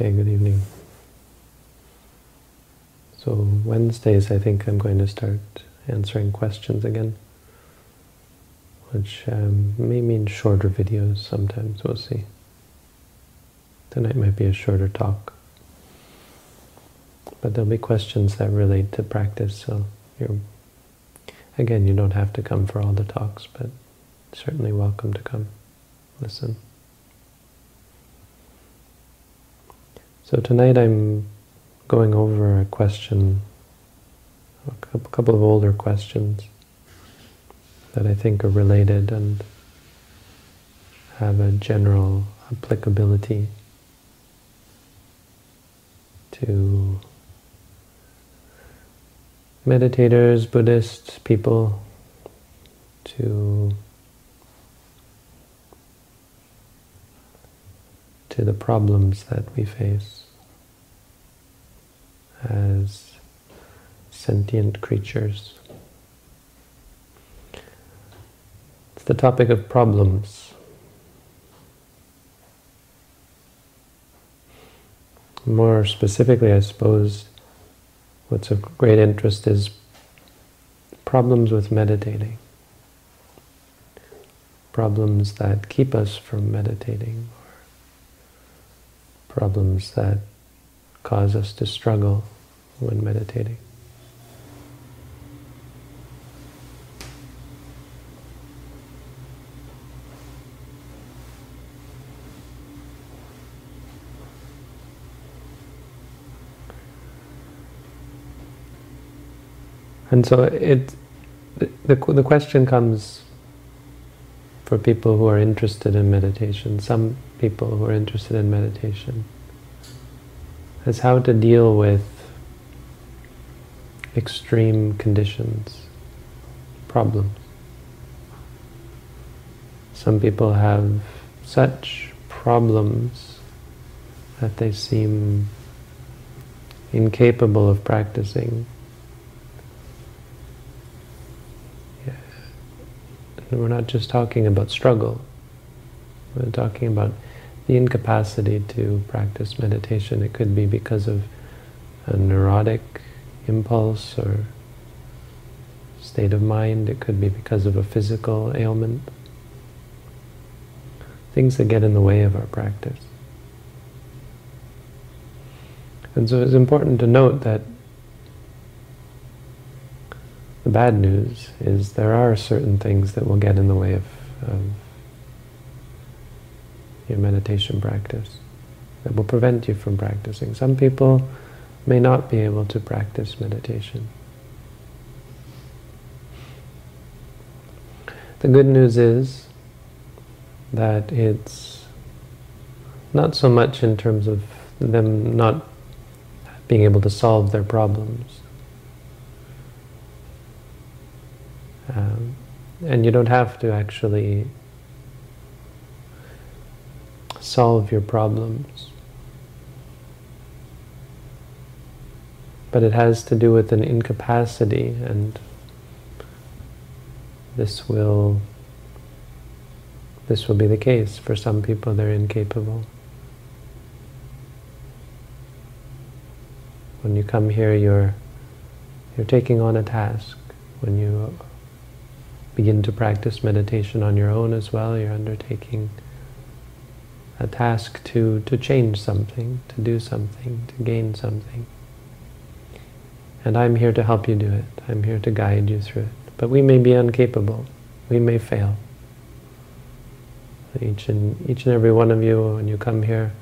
Okay, good evening. So Wednesdays I think I'm going to start answering questions again, which um, may mean shorter videos sometimes, we'll see. Tonight might be a shorter talk. But there'll be questions that relate to practice, so you're, again, you don't have to come for all the talks, but certainly welcome to come listen. So tonight I'm going over a question, a couple of older questions that I think are related and have a general applicability to meditators, Buddhists, people, to to the problems that we face as sentient creatures. It's the topic of problems. More specifically, I suppose, what's of great interest is problems with meditating. Problems that keep us from meditating, problems that cause us to struggle when meditating. And so it, the, the question comes for people who are interested in meditation, some people who are interested in meditation, is how to deal with extreme conditions, problems. Some people have such problems that they seem incapable of practicing we're not just talking about struggle. We're talking about the incapacity to practice meditation. It could be because of a neurotic impulse or state of mind. It could be because of a physical ailment. Things that get in the way of our practice. And so it's important to note that the bad news is there are certain things that will get in the way of, of your meditation practice, that will prevent you from practicing. Some people may not be able to practice meditation. The good news is that it's not so much in terms of them not being able to solve their problems, Um, and you don't have to actually solve your problems. But it has to do with an incapacity and this will this will be the case. For some people they're incapable. When you come here you're you're taking on a task. When you begin to practice meditation on your own as well. You're undertaking a task to, to change something, to do something, to gain something. And I'm here to help you do it. I'm here to guide you through it. But we may be incapable. We may fail. Each and, each and every one of you, when you come here,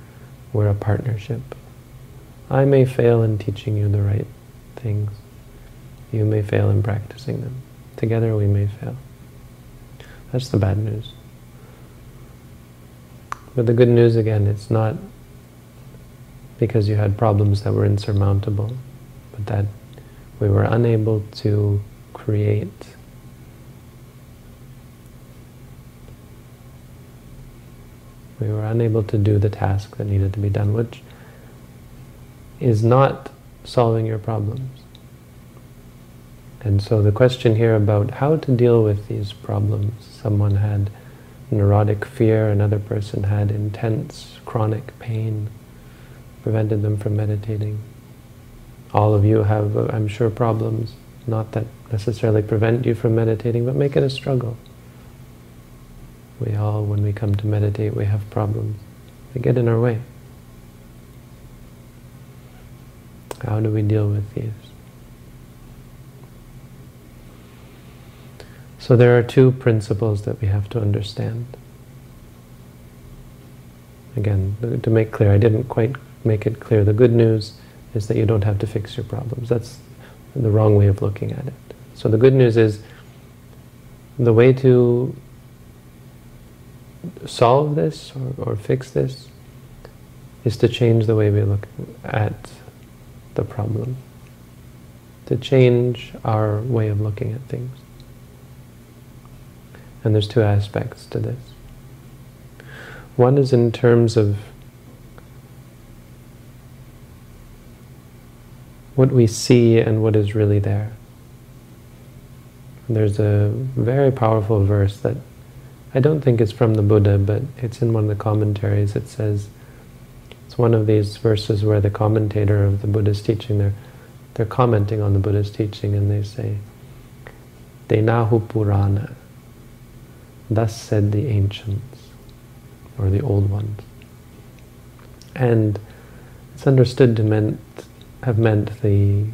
we're a partnership. I may fail in teaching you the right things. You may fail in practicing them. Together we may fail. That's the bad news. But the good news, again, it's not because you had problems that were insurmountable, but that we were unable to create we were unable to do the task that needed to be done, which is not solving your problems. And so the question here about how to deal with these problems. Someone had neurotic fear, another person had intense chronic pain, prevented them from meditating. All of you have, uh, I'm sure, problems, not that necessarily prevent you from meditating, but make it a struggle. We all, when we come to meditate, we have problems. They get in our way. How do we deal with these? So there are two principles that we have to understand. Again, to make clear, I didn't quite make it clear. The good news is that you don't have to fix your problems. That's the wrong way of looking at it. So the good news is the way to solve this or, or fix this is to change the way we look at the problem, to change our way of looking at things. And there's two aspects to this. One is in terms of what we see and what is really there. There's a very powerful verse that I don't think it's from the Buddha, but it's in one of the commentaries. It says, it's one of these verses where the commentator of the Buddha's teaching, they're, they're commenting on the Buddha's teaching and they say, Denahu Purana, thus said the ancients, or the old ones. And it's understood to meant, have meant the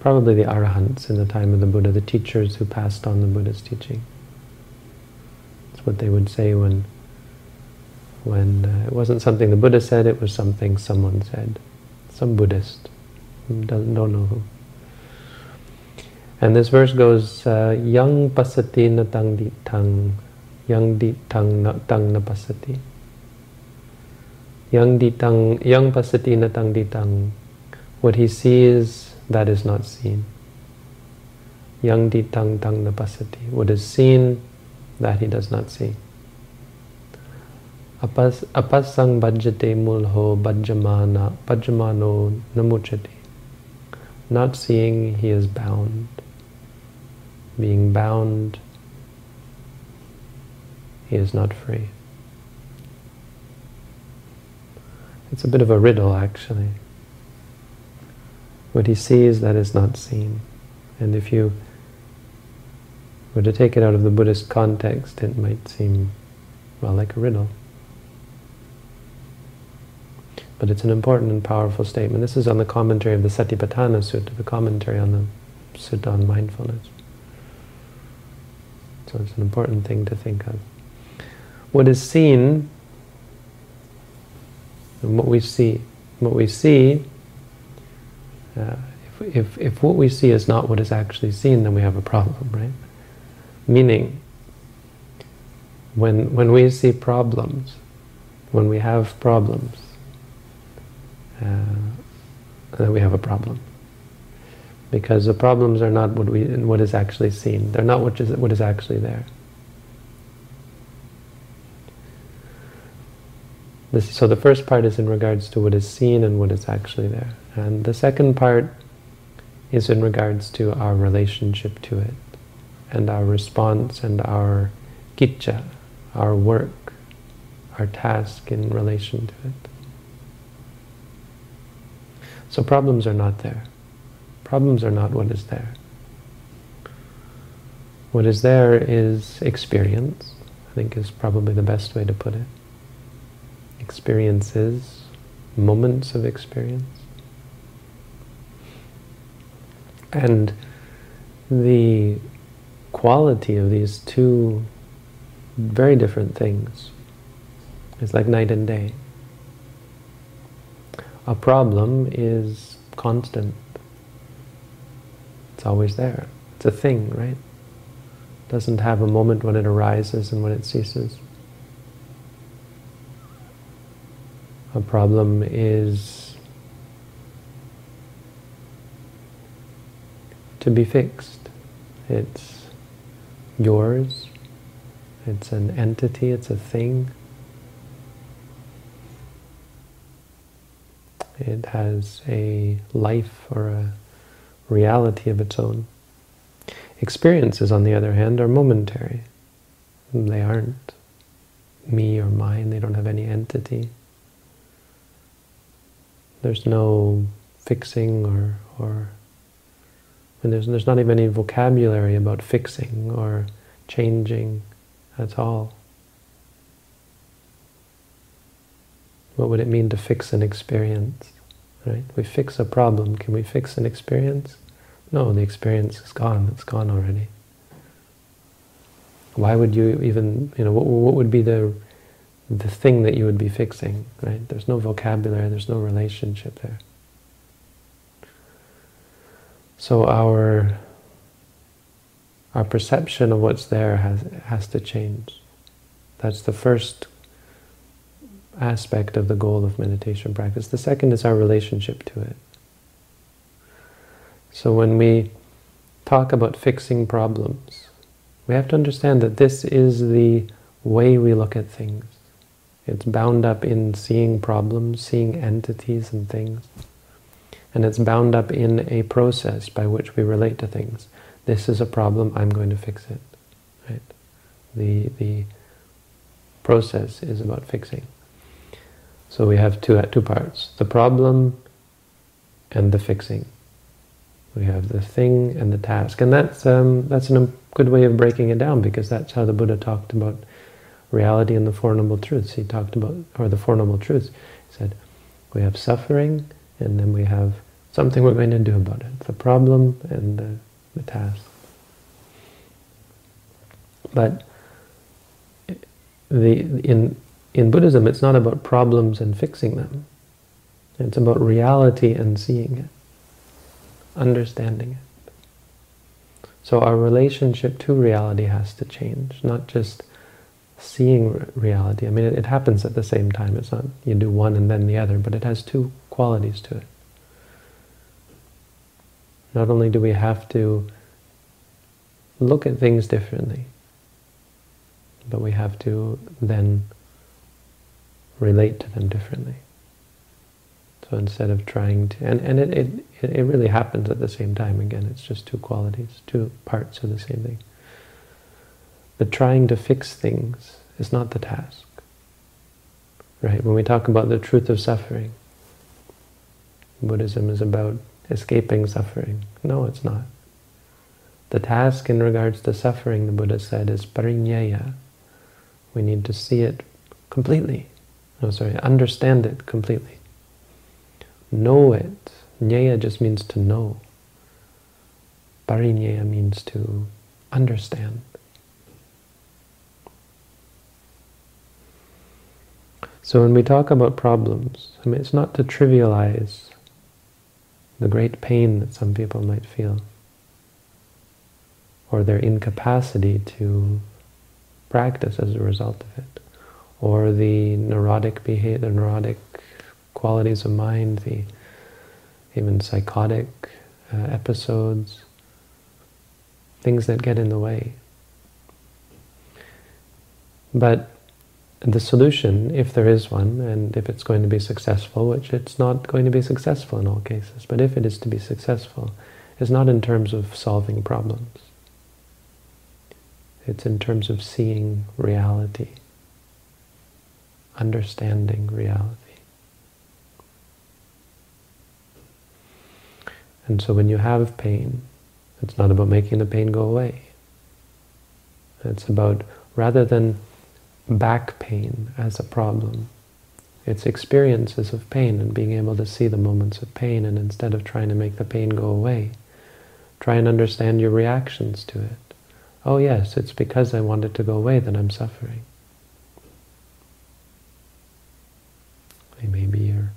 probably the arahants in the time of the Buddha, the teachers who passed on the Buddha's teaching It's what they would say when when uh, it wasn't something the Buddha said, it was something someone said. Some Buddhist. Don't know who. And this verse goes, uh, Yang pasati na tang di tang, yang di tang na tang na pasati. Yang di tang, yang pasati na tang di tang. What he sees, that is not seen. Yang di tang tang na pasati. What is seen, that he does not see. Apas, apasang bhajate mulho bhajamana bhajamano namuchati. Not seeing, he is bound. Being bound, he is not free. It's a bit of a riddle, actually. What he sees, that is not seen. And if you were to take it out of the Buddhist context, it might seem, well, like a riddle. But it's an important and powerful statement. This is on the commentary of the Satipatthana Sutta, the commentary on the Sutta on mindfulness. So it's an important thing to think of. What is seen, and what we see, what we see, uh, if, if, if what we see is not what is actually seen, then we have a problem, right? Meaning, when, when we see problems, when we have problems, uh, then we have a problem. Because the problems are not what, we, what is actually seen. They're not what is, what is actually there. This, so the first part is in regards to what is seen and what is actually there. And the second part is in regards to our relationship to it and our response and our kicca, our work, our task in relation to it. So problems are not there. Problems are not what is there. What is there is experience, I think is probably the best way to put it. Experiences, moments of experience. And the quality of these two very different things. It's like night and day. A problem is constant. It's always there. It's a thing, right? It doesn't have a moment when it arises and when it ceases. A problem is to be fixed. It's yours. It's an entity, it's a thing. It has a life or a reality of its own. Experiences, on the other hand, are momentary. They aren't me or mine, they don't have any entity. There's no fixing or, or and there's, there's not even any vocabulary about fixing or changing at all. What would it mean to fix an experience? Right? We fix a problem. Can we fix an experience? No, the experience is gone. It's gone already. Why would you even, you know, what, what would be the the thing that you would be fixing, right? There's no vocabulary, there's no relationship there. So our our perception of what's there has has to change. That's the first aspect of the goal of meditation practice. The second is our relationship to it. So when we talk about fixing problems, we have to understand that this is the way we look at things. It's bound up in seeing problems, seeing entities and things. And it's bound up in a process by which we relate to things. This is a problem, I'm going to fix it. Right? The, the process is about fixing. So we have two, two parts, the problem and the fixing. We have the thing and the task. And that's, um, that's a good way of breaking it down because that's how the Buddha talked about reality and the Four Noble Truths. He talked about, or the Four Noble Truths. He said, we have suffering and then we have something we're going to do about it. The problem and the, the task. But the, in, in Buddhism, it's not about problems and fixing them. It's about reality and seeing it, understanding it. So our relationship to reality has to change, not just seeing reality. I mean, it, it, happens at the same time. It's not you do one and then the other, but it has two qualities to it. Not only do we have to look at things differently, but we have to then relate to them differently. So instead of trying to, and, and it, it, it really happens at the same time again, it's just two qualities, two parts of the same thing. But trying to fix things is not the task. Right? When we talk about the truth of suffering, Buddhism is about escaping suffering. No, it's not. The task in regards to suffering, the Buddha said, is parinyaya. We need to see it completely. No, sorry, understand it completely. Know it. Nyaya just means to know. Parinyaya means to understand. So when we talk about problems, I mean, it's not to trivialize the great pain that some people might feel, or their incapacity to practice as a result of it, or the neurotic behavior, the neurotic qualities of mind, the even psychotic uh, episodes, things that get in the way. But the solution, if there is one, and if it's going to be successful, which it's not going to be successful in all cases, but if it is to be successful, is not in terms of solving problems. It's in terms of seeing reality, understanding reality. And so when you have pain, it's not about making the pain go away. It's about, rather than back pain as a problem. It's experiences of pain and being able to see the moments of pain and instead of trying to make the pain go away, try and understand your reactions to it. Oh yes, it's because I want it to go away that I'm suffering. Maybe you're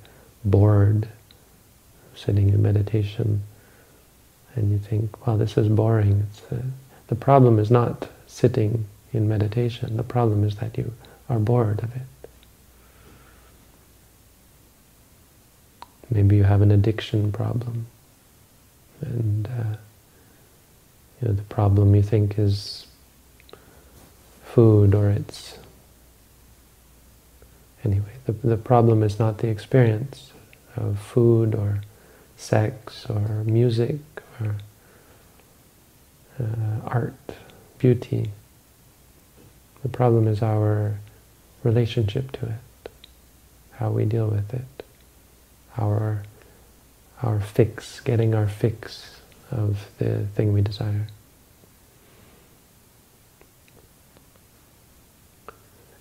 bored sitting in meditation and you think, well, this is boring. Uh, the problem is not sitting in meditation. The problem is that you are bored of it. Maybe you have an addiction problem. And uh, you know, the problem you think is food or it's... Anyway, the, the problem is not the experience of food or sex or music or uh, art, beauty. The problem is our relationship to it, how we deal with it, our, our fix, getting our fix of the thing we desire.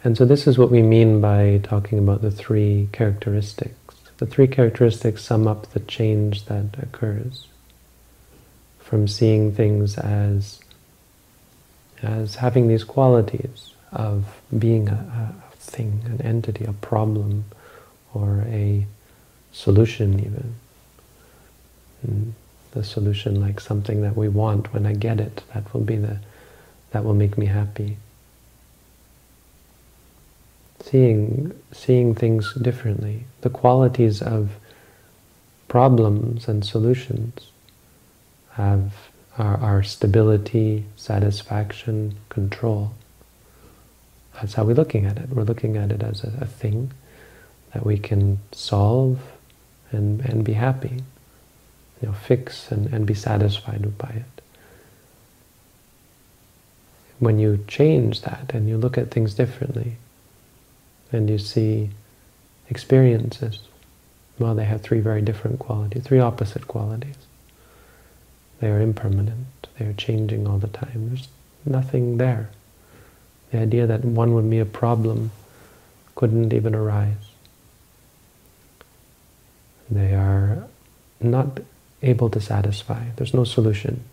And so this is what we mean by talking about the three characteristics. The three characteristics sum up the change that occurs from seeing things as, as having these qualities of being a, a thing, an entity, a problem, or a solution even. And the solution like something that we want. When I get it, that will be the, that will make me happy. Seeing, seeing things differently, the qualities of problems and solutions have our, our stability, satisfaction, control. That's how we're looking at it. We're looking at it as a, a thing that we can solve and, and be happy, you know, fix and, and be satisfied by it. When you change that and you look at things differently, and you see experiences, well, they have three very different qualities, three opposite qualities. They are impermanent. They are changing all the time. There's nothing there. The idea that one would be a problem couldn't even arise. They are not able to satisfy. There's no solution.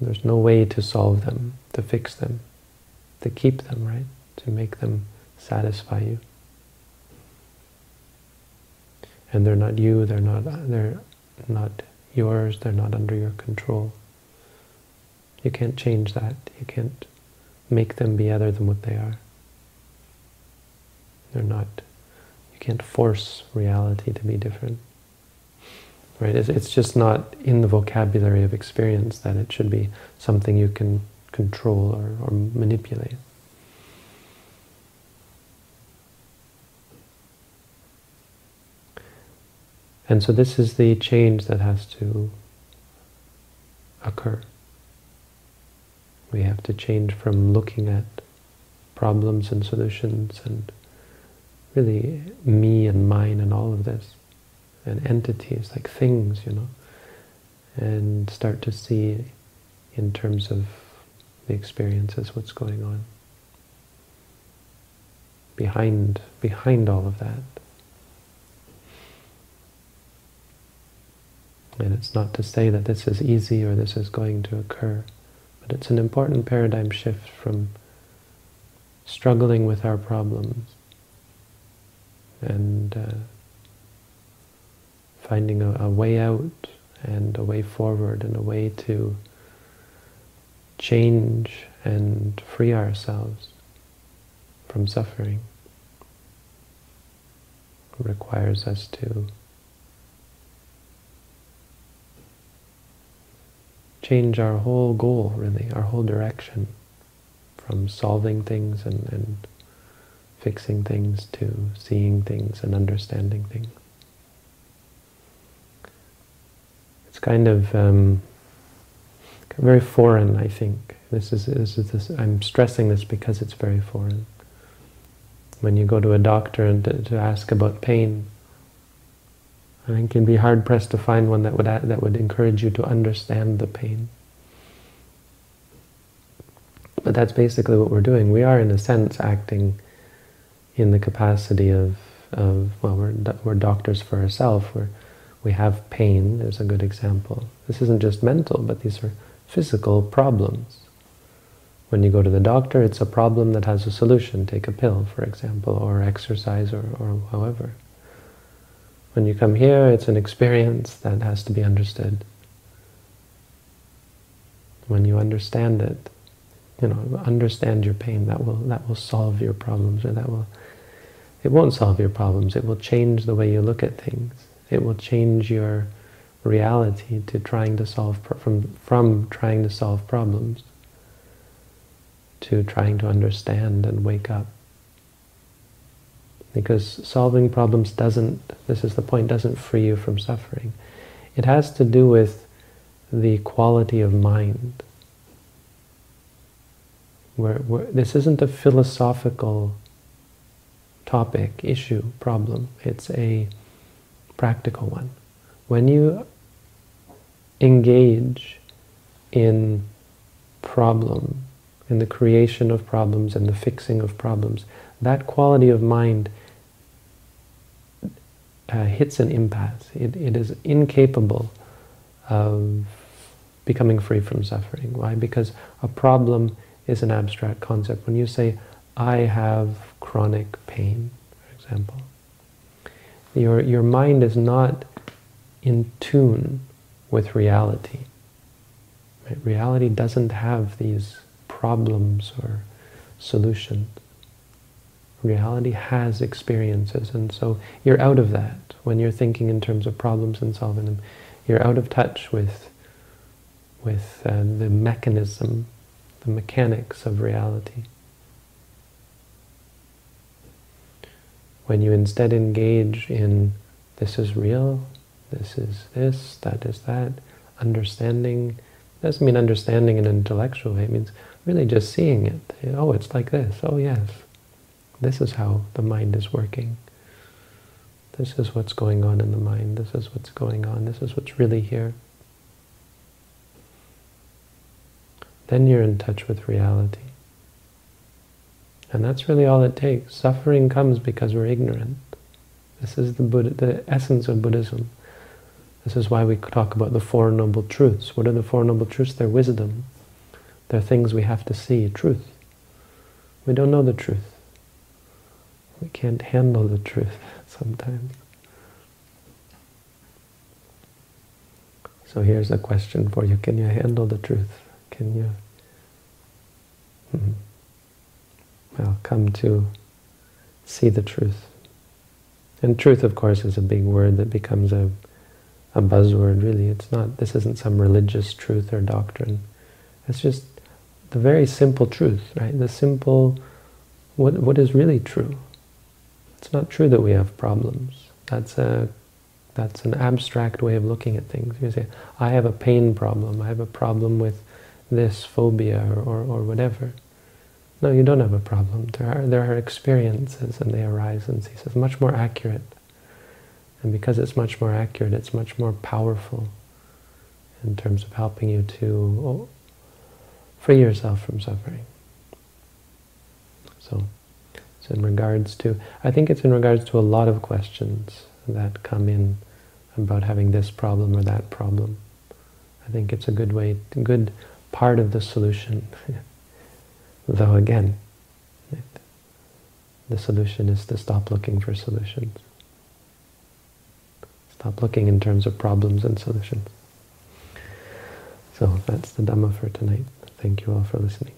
There's no way to solve them, to fix them, to keep them, right? To make them satisfy you. And they're not you, they're not, they're not yours, they're not under your control. You can't change that. You can't make them be other than what they are. They're not, you can't force reality to be different. Right? It's, just not in the vocabulary of experience that it should be something you can control or, or manipulate. And so this is the change that has to occur. We have to change from looking at problems and solutions and really me and mine and all of this, and entities like things, you know, and start to see in terms of the experiences what's going on behind behind all of that. And it's not to say that this is easy or this is going to occur, but it's an important paradigm shift from struggling with our problems and uh, finding a, a way out and a way forward and a way to change and free ourselves from suffering. Requires us to change our whole goal, really, our whole direction from solving things and, and fixing things to seeing things and understanding things. It's kind of um, very foreign, I think. This is, this is this, I'm stressing this because it's very foreign. When you go to a doctor and to, to ask about pain, I think you'd be hard pressed to find one that would that would encourage you to understand the pain. But that's basically what we're doing. We are, in a sense, acting in the capacity of, of well, we're, we're doctors for ourselves. We're, we have pain, there's a good example. This isn't just mental, but these are physical problems. When you go to the doctor, it's a problem that has a solution. Take a pill, for example, or exercise, or, or however. When you come here, it's an experience that has to be understood. When you understand it, you know, understand your pain, that will that will solve your problems, or that will it won't solve your problems. It will change the way you look at things. It will change your reality to trying to solve from from trying to solve problems to trying to understand and wake up. Because solving problems doesn't, this is the point, doesn't free you from suffering. It has to do with the quality of mind. This isn't a philosophical topic, issue, problem. It's a practical one. When you engage in problem, in the creation of problems and the fixing of problems, that quality of mind uh, hits an impasse. It, it is incapable of becoming free from suffering. Why? Because a problem is an abstract concept. When you say, I have chronic pain, for example, your, your mind is not in tune with reality. Right? Reality doesn't have these problems or solutions. Reality has experiences, and so you're out of that when you're thinking in terms of problems and solving them. You're out of touch with, with uh, the mechanism, the mechanics of reality. When you instead engage in this is real, this is this, that is that, understanding, doesn't mean understanding in an intellectual way, it means really just seeing it. Oh, it's like this, oh yes, this is how the mind is working. This is what's going on in the mind. This is what's going on. This is what's really here. Then you're in touch with reality. And that's really all it takes. Suffering comes because we're ignorant. This is the, Buddha, the essence of Buddhism. This is why we talk about the Four Noble Truths. What are the Four Noble Truths? They're wisdom. They're things we have to see, truth. We don't know the truth. We can't handle the truth sometimes. So here's a question for you. Can you handle the truth? Can you hmm, well come to see the truth? And truth, of course, is a big word that becomes a, a buzzword, really. It's not, this isn't some religious truth or doctrine. It's just the very simple truth, right? The simple, what, what is really true? It's not true that we have problems. That's a that's an abstract way of looking at things. You say, I have a pain problem, I have a problem with this phobia or, or, or whatever. No, you don't have a problem. There are, there are experiences and they arise and cease. It's much more accurate. And because it's much more accurate, it's much more powerful in terms of helping you to oh, free yourself from suffering. So. It's in regards to, I think it's in regards to a lot of questions that come in about having this problem or that problem. I think it's a good way, a good part of the solution. Though again, the solution is to stop looking for solutions. Stop looking in terms of problems and solutions. So that's the Dhamma for tonight. Thank you all for listening.